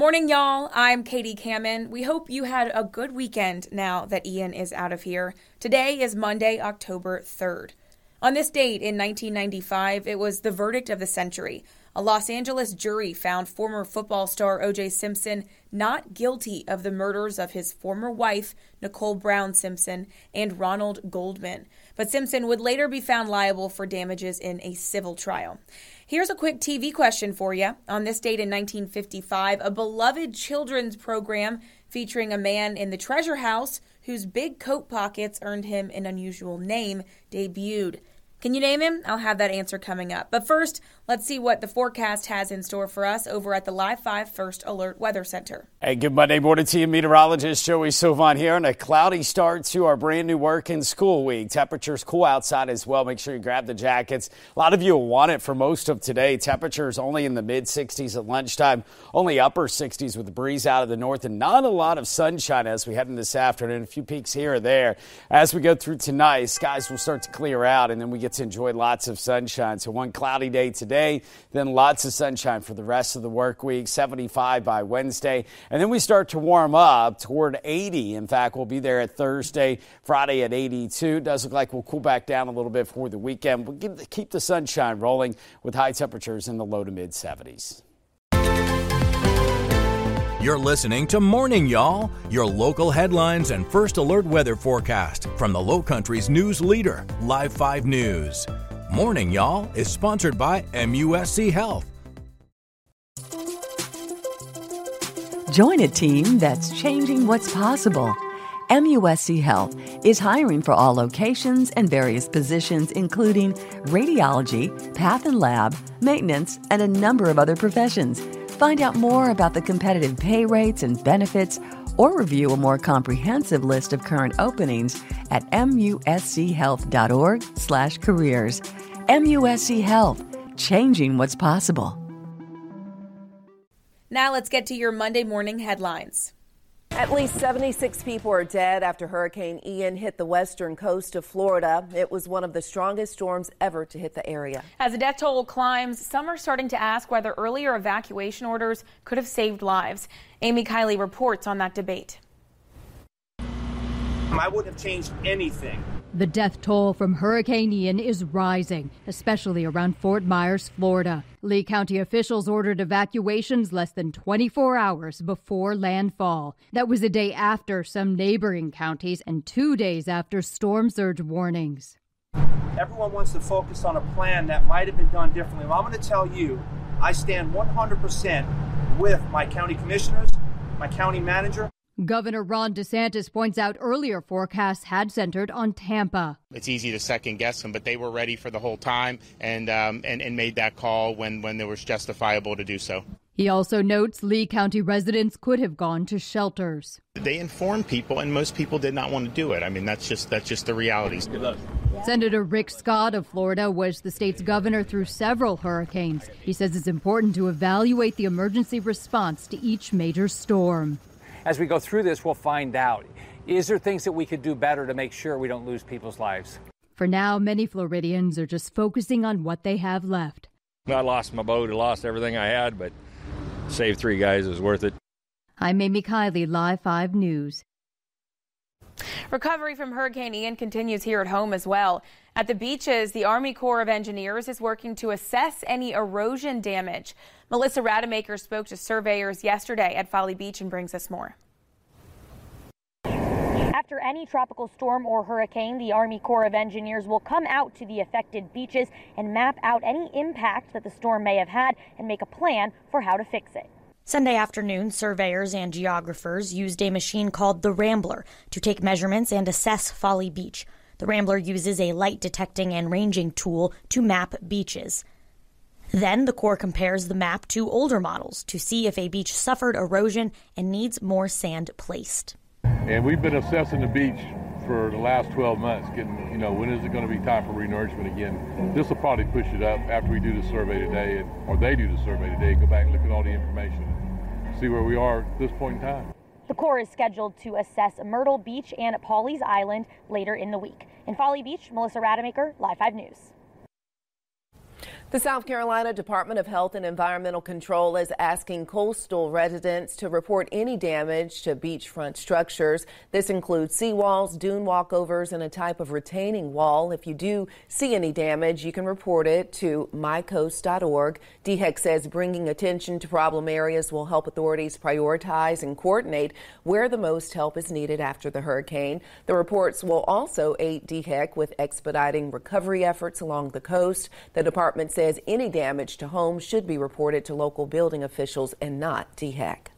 Morning, y'all. I'm Katie Kamin. We hope you had a good weekend now that Ian is out of here. Today is Monday, October 3rd. On this date in 1995, it was the verdict of the century. A Los Angeles jury found former football star O.J. Simpson not guilty of the murders of his former wife, Nicole Brown Simpson, and Ronald Goldman. But Simpson would later be found liable for damages in a civil trial. Here's a quick TV question for you. On this date in 1955, a beloved children's program featuring a man in the treasure house whose big coat pockets earned him an unusual name debuted. Can you name him? I'll have that answer coming up. But first, let's see what the forecast has in store for us over at the Live 5 First Alert Weather Center. Hey, good Monday morning to you, meteorologist Joey Sovine here, and a cloudy start to our brand new work and school week. Temperatures cool outside as well. Make sure you grab the jackets. A lot of you will want it for most of today. Temperatures only in the mid 60s at lunchtime, only upper 60s with the breeze out of the north, and not a lot of sunshine as we head in this afternoon. A few peaks here or there. As we go through tonight, skies will start to clear out, and then we get to enjoy lots of sunshine. So one cloudy day today, then lots of sunshine for the rest of the work week, 75 by Wednesday. And then we start to warm up toward 80. In fact, we'll be there at Thursday, Friday at 82. Does look like we'll cool back down a little bit for the weekend. We'll keep the sunshine rolling with high temperatures in the low to mid 70s. You're listening to Morning Y'all, your local headlines and first alert weather forecast from the Low Country's news leader, Live 5 News. Morning Y'all is sponsored by MUSC Health. Join a team that's changing what's possible. MUSC Health is hiring for all locations and various positions, including radiology, path and lab, maintenance, and a number of other professions. Find out more about the competitive pay rates and benefits or review a more comprehensive list of current openings at muschealth.org/careers. MUSC Health, changing what's possible. Now let's get to your Monday morning headlines. At least 76 people are dead after Hurricane Ian hit the western coast of Florida. It was one of the strongest storms ever to hit the area. As the death toll climbs, some are starting to ask whether earlier evacuation orders could have saved lives. Amy Kiley reports on that debate. I wouldn't have changed anything. The death toll from Hurricane Ian is rising, especially around Fort Myers, Florida. Lee County officials ordered evacuations less than 24 hours before landfall. That was a day after some neighboring counties and two days after storm surge warnings. Everyone wants to focus on a plan that might have been done differently. Well, I'm going to tell you, I stand 100% with my county commissioners, my county manager, Governor Ron DeSantis points out earlier forecasts had centered on Tampa. It's easy to second guess them, but they were ready for the whole time and, um, and, and made that call when, when it was justifiable to do so. He also notes Lee County residents could have gone to shelters. They informed people, and most people did not want to do it. I mean, that's just that's just the reality. Senator Rick Scott of Florida was the state's governor through several hurricanes. He says it's important to evaluate the emergency response to each major storm as we go through this, we'll find out is there things that we could do better to make sure we don't lose people's lives? For now, many Floridians are just focusing on what they have left. I lost my boat, I lost everything I had, but save three guys is worth it. I'm Amy Kiley, Live 5 News. Recovery from Hurricane Ian continues here at home as well. At the beaches, the Army Corps of Engineers is working to assess any erosion damage. Melissa Rademacher spoke to surveyors yesterday at Folly Beach and brings us more. After any tropical storm or hurricane, the Army Corps of Engineers will come out to the affected beaches and map out any impact that the storm may have had and make a plan for how to fix it. Sunday afternoon, surveyors and geographers used a machine called the Rambler to take measurements and assess Folly Beach. The Rambler uses a light detecting and ranging tool to map beaches. Then the Corps compares the map to older models to see if a beach suffered erosion and needs more sand placed. And we've been assessing the beach for the last 12 months, getting, you know, when is it going to be time for renourishment again? This will probably push it up after we do the survey today, or they do the survey today, go back and look at all the information, see where we are at this point in time. The Corps is scheduled to assess Myrtle Beach and Pawleys Island later in the week. In Folly Beach, Melissa Rademacher, Live 5 News. The South Carolina Department of Health and Environmental Control is asking coastal residents to report any damage to beachfront structures. This includes seawalls, dune walkovers, and a type of retaining wall. If you do see any damage, you can report it to mycoast.org. DHEC says bringing attention to problem areas will help authorities prioritize and coordinate where the most help is needed after the hurricane. The reports will also aid DHEC with expediting recovery efforts along the coast. The department says any damage to homes should be reported to local building officials and not DHEC.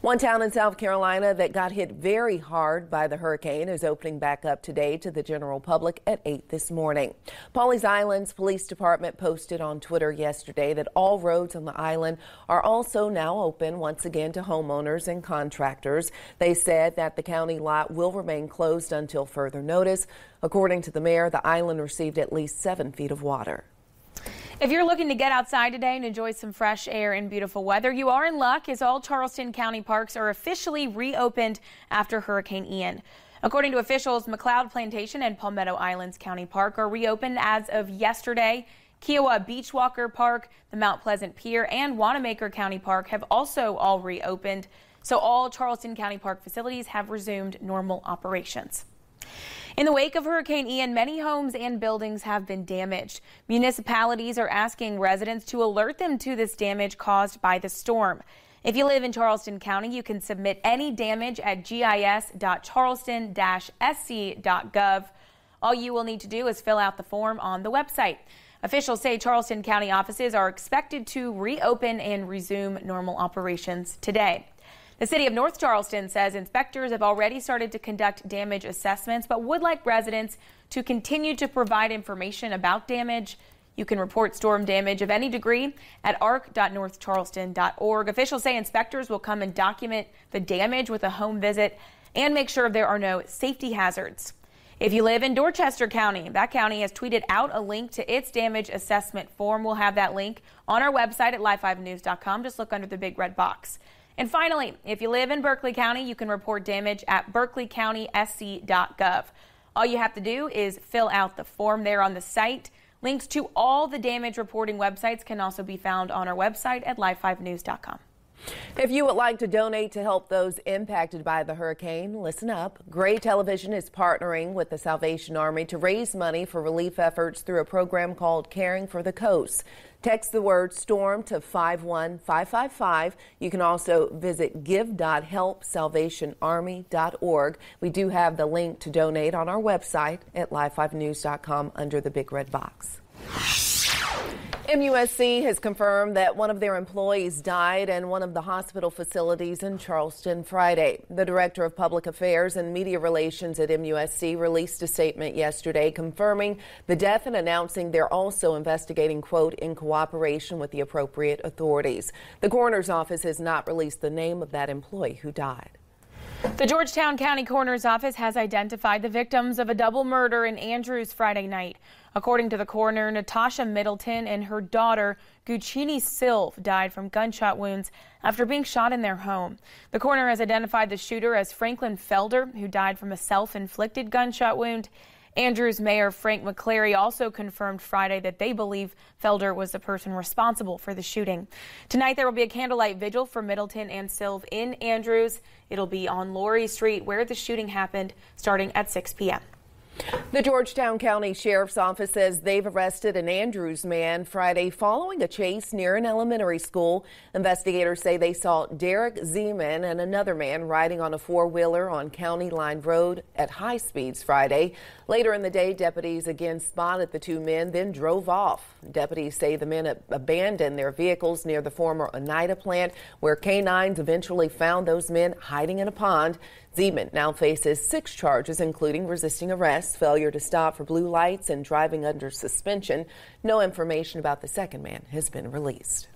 One town in South Carolina that got hit very hard by the hurricane is opening back up today to the general public at 8 this morning. Pawleys Island's police department posted on Twitter yesterday that all roads on the island are also now open once again to homeowners and contractors. They said that the county lot will remain closed until further notice. According to the mayor, the island received at least seven feet of water. If you're looking to get outside today and enjoy some fresh air and beautiful weather, you are in luck as all Charleston County parks are officially reopened after Hurricane Ian. According to officials, McLeod Plantation and Palmetto Islands County Park are reopened as of yesterday. Kiawah Beachwalker Park, the Mount Pleasant Pier, and Wannamaker County Park have also all reopened. So all Charleston County Park facilities have resumed normal operations. In the wake of Hurricane Ian, many homes and buildings have been damaged. Municipalities are asking residents to alert them to this damage caused by the storm. If you live in Charleston County, you can submit any damage at gis.charleston-sc.gov. All you will need to do is fill out the form on the website. Officials say Charleston County offices are expected to reopen and resume normal operations today. The city of North Charleston says inspectors have already started to conduct damage assessments, but would like residents to continue to provide information about damage. You can report storm damage of any degree at arc.northcharleston.org. Officials say inspectors will come and document the damage with a home visit and make sure there are no safety hazards. If you live in Dorchester County, that county has tweeted out a link to its damage assessment form. We'll have that link on our website at live5news.com. Just look under the big red box. And finally, if you live in Berkeley County, you can report damage at berkeleycountysc.gov. All you have to do is fill out the form there on the site. Links to all the damage reporting websites can also be found on our website at live5news.com. If you would like to donate to help those impacted by the hurricane, listen up. Gray Television is partnering with the Salvation Army to raise money for relief efforts through a program called Caring for the Coast. Text the word storm to 51555. You can also visit give.helpsalvationarmy.org. We do have the link to donate on our website at live5news.com under the big red box. MUSC has confirmed that one of their employees died in one of the hospital facilities in Charleston Friday. The director of public affairs and media relations at MUSC released a statement yesterday confirming the death and announcing they're also investigating, quote, in cooperation with the appropriate authorities. The coroner's office has not released the name of that employee who died. The Georgetown County Coroner's Office has identified the victims of a double murder in Andrews Friday night. According to the coroner, Natasha Middleton and her daughter, Guccini Silv, died from gunshot wounds after being shot in their home. The coroner has identified the shooter as Franklin Felder, who died from a self inflicted gunshot wound. Andrews Mayor Frank McClary also confirmed Friday that they believe Felder was the person responsible for the shooting. Tonight there will be a candlelight vigil for Middleton and Silv in Andrews. It'll be on Laurie Street where the shooting happened starting at 6 p.m. The Georgetown County Sheriff's Office says they've arrested an Andrews man Friday following a chase near an elementary school. Investigators say they saw Derek Zeman and another man riding on a four wheeler on County Line Road at high speeds Friday. Later in the day, deputies again spotted the two men, then drove off. Deputies say the men abandoned their vehicles near the former Oneida plant, where canines eventually found those men hiding in a pond. Zeman now faces six charges, including resisting arrest, failure to stop for blue lights, and driving under suspension. No information about the second man has been released.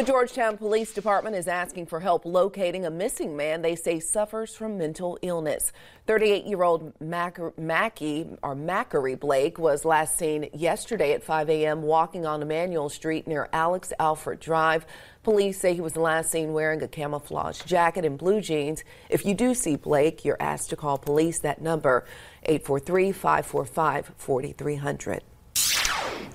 The Georgetown Police Department is asking for help locating a missing man they say suffers from mental illness. 38 year old Mackie or Macquarie Blake was last seen yesterday at 5 a.m. walking on Emanuel Street near Alex Alfred Drive. Police say he was last seen wearing a camouflage jacket and blue jeans. If you do see Blake, you're asked to call police. That number 843 545 4300.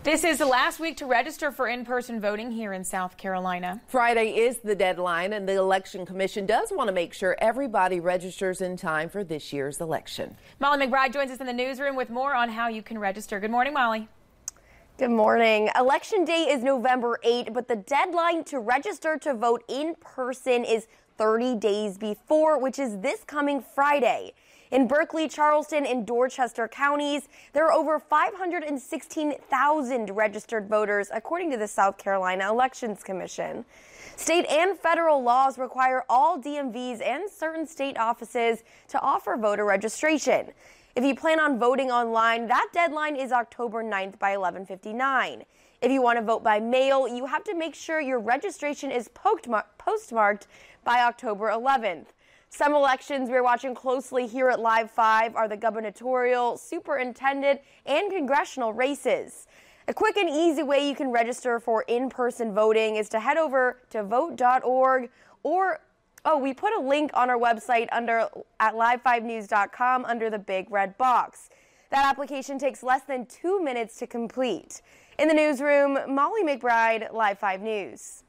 This is the last week to register for in person voting here in South Carolina. Friday is the deadline, and the Election Commission does want to make sure everybody registers in time for this year's election. Molly McBride joins us in the newsroom with more on how you can register. Good morning, Molly. Good morning. Election day is November 8, but the deadline to register to vote in person is 30 days before, which is this coming Friday. In Berkeley, Charleston, and Dorchester counties, there are over 516,000 registered voters, according to the South Carolina Elections Commission. State and federal laws require all DMVs and certain state offices to offer voter registration. If you plan on voting online, that deadline is October 9th by 11:59. If you want to vote by mail, you have to make sure your registration is postmarked by October 11th. Some elections we're watching closely here at Live 5 are the gubernatorial, superintendent, and congressional races. A quick and easy way you can register for in person voting is to head over to vote.org or Oh, we put a link on our website under at live5news.com under the big red box. That application takes less than two minutes to complete. In the newsroom, Molly McBride, Live 5 News.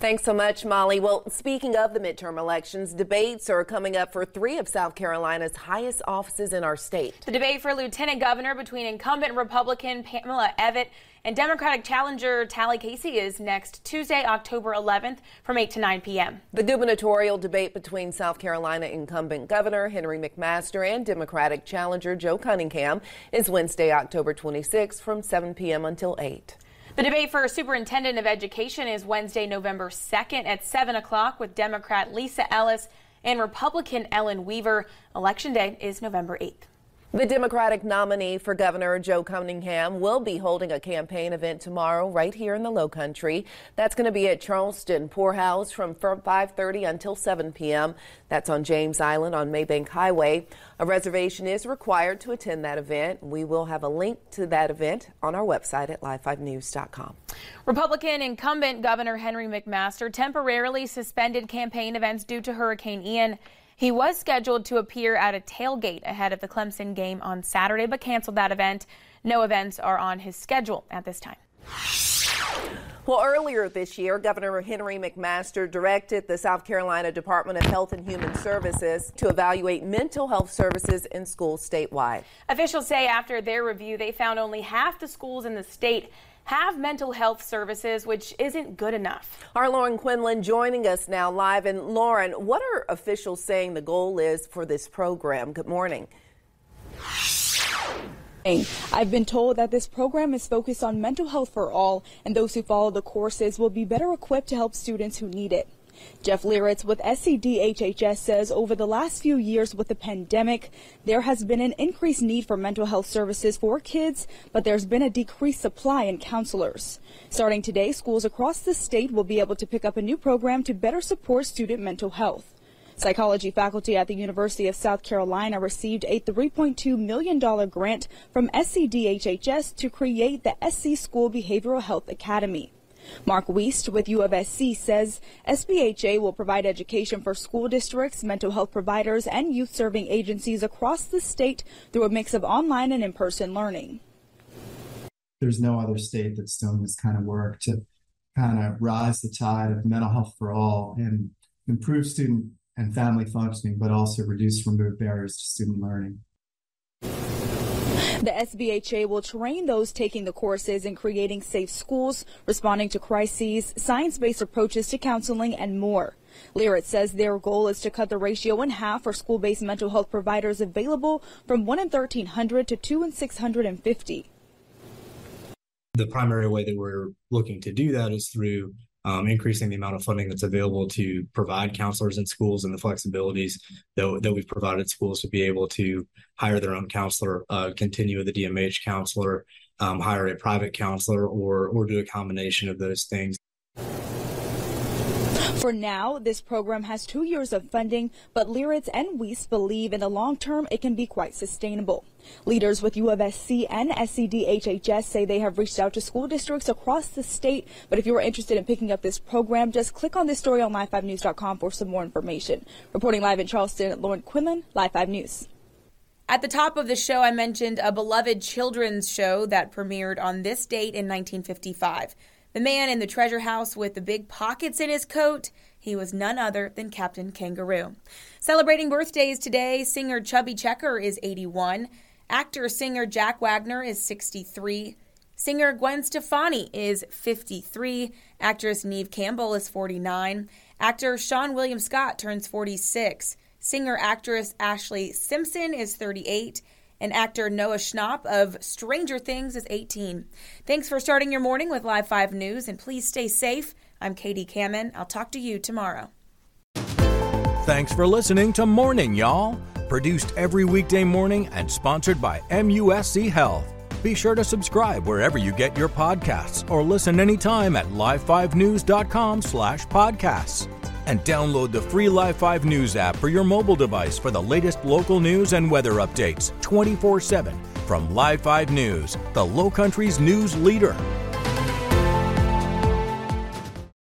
Thanks so much, Molly. Well, speaking of the midterm elections, debates are coming up for three of South Carolina's highest offices in our state. The debate for lieutenant governor between incumbent Republican Pamela Evette and Democratic challenger Tally Casey is next Tuesday, October 11th from 8 to 9 p.m. The gubernatorial debate between South Carolina incumbent Governor Henry McMaster and Democratic challenger Joe Cunningham is Wednesday, October 26th from 7 p.m. until 8. The debate for Superintendent of Education is Wednesday, November 2nd at 7 o'clock with Democrat Lisa Ellis and Republican Ellen Weaver. Election day is November 8th. The Democratic nominee for Governor Joe Cunningham will be holding a campaign event tomorrow right here in the Low Country. That's going to be at Charleston Pour House from 5:30 until 7 p.m. That's on James Island on Maybank Highway. A reservation is required to attend that event. We will have a link to that event on our website at live5news.com. Republican incumbent Governor Henry McMaster temporarily suspended campaign events due to Hurricane Ian. He was scheduled to appear at a tailgate ahead of the Clemson game on Saturday, but canceled that event. No events are on his schedule at this time. Well, earlier this year, Governor Henry McMaster directed the South Carolina Department of Health and Human Services to evaluate mental health services in schools statewide. Officials say after their review, they found only half the schools in the state have mental health services, which isn't good enough. Our Lauren Quinlan joining us now live. And Lauren, what are officials saying the goal is for this program? Good morning. I've been told that this program is focused on mental health for all, and those who follow the courses will be better equipped to help students who need it. Jeff Leieritz with SCDHHS says over the last few years with the pandemic, there has been an increased need for mental health services for kids, but there's been a decreased supply in counselors. Starting today, schools across the state will be able to pick up a new program to better support student mental health. Psychology faculty at the University of South Carolina received a $3.2 million grant from SCDHHS to create the SC School Behavioral Health Academy. Mark Weist with U of SC says SBHA will provide education for school districts, mental health providers, and youth serving agencies across the state through a mix of online and in-person learning. There's no other state that's doing this kind of work to kind of rise the tide of mental health for all and improve student and family functioning, but also reduce remove barriers to student learning. The SBHA will train those taking the courses in creating safe schools, responding to crises, science-based approaches to counseling, and more. Leieritz says their goal is to cut the ratio in half for school-based mental health providers available from 1 in 1,300 to 2 in 650. The primary way that we're looking to do that is through um, increasing the amount of funding that's available to provide counselors in schools and the flexibilities that, that we've provided schools to be able to hire their own counselor, uh, continue with a DMH counselor, um, hire a private counselor, or or do a combination of those things. For now, this program has two years of funding, but Leieritz and Weist believe in the long term it can be quite sustainable. Leaders with U of SC and SCDHHS say they have reached out to school districts across the state, but if you are interested in picking up this program, just click on this story on live5news.com for some more information. Reporting live in Charleston, Lauren Quinlan, Live 5 News. At the top of the show, I mentioned a beloved children's show that premiered on this date in 1955. The man in the treasure house with the big pockets in his coat, he was none other than Captain Kangaroo. Celebrating birthdays today, singer Chubby Checker is 81, actor singer Jack Wagner is 63, singer Gwen Stefani is 53, actress Neve Campbell is 49, actor Seann William Scott turns 46. Singer actress Ashlee Simpson is 38, and actor Noah Schnapp of Stranger Things is 18. Thanks for starting your morning with Live 5 News, and please stay safe. I'm Katie Kamin. I'll talk to you tomorrow. Thanks for listening to Morning Y'all, produced every weekday morning and sponsored by MUSC Health. Be sure to subscribe wherever you get your podcasts or listen anytime at live5news.com slash podcasts and download the free Live 5 News app for your mobile device for the latest local news and weather updates 24 7 from Live 5 News, the Low Country's news leader.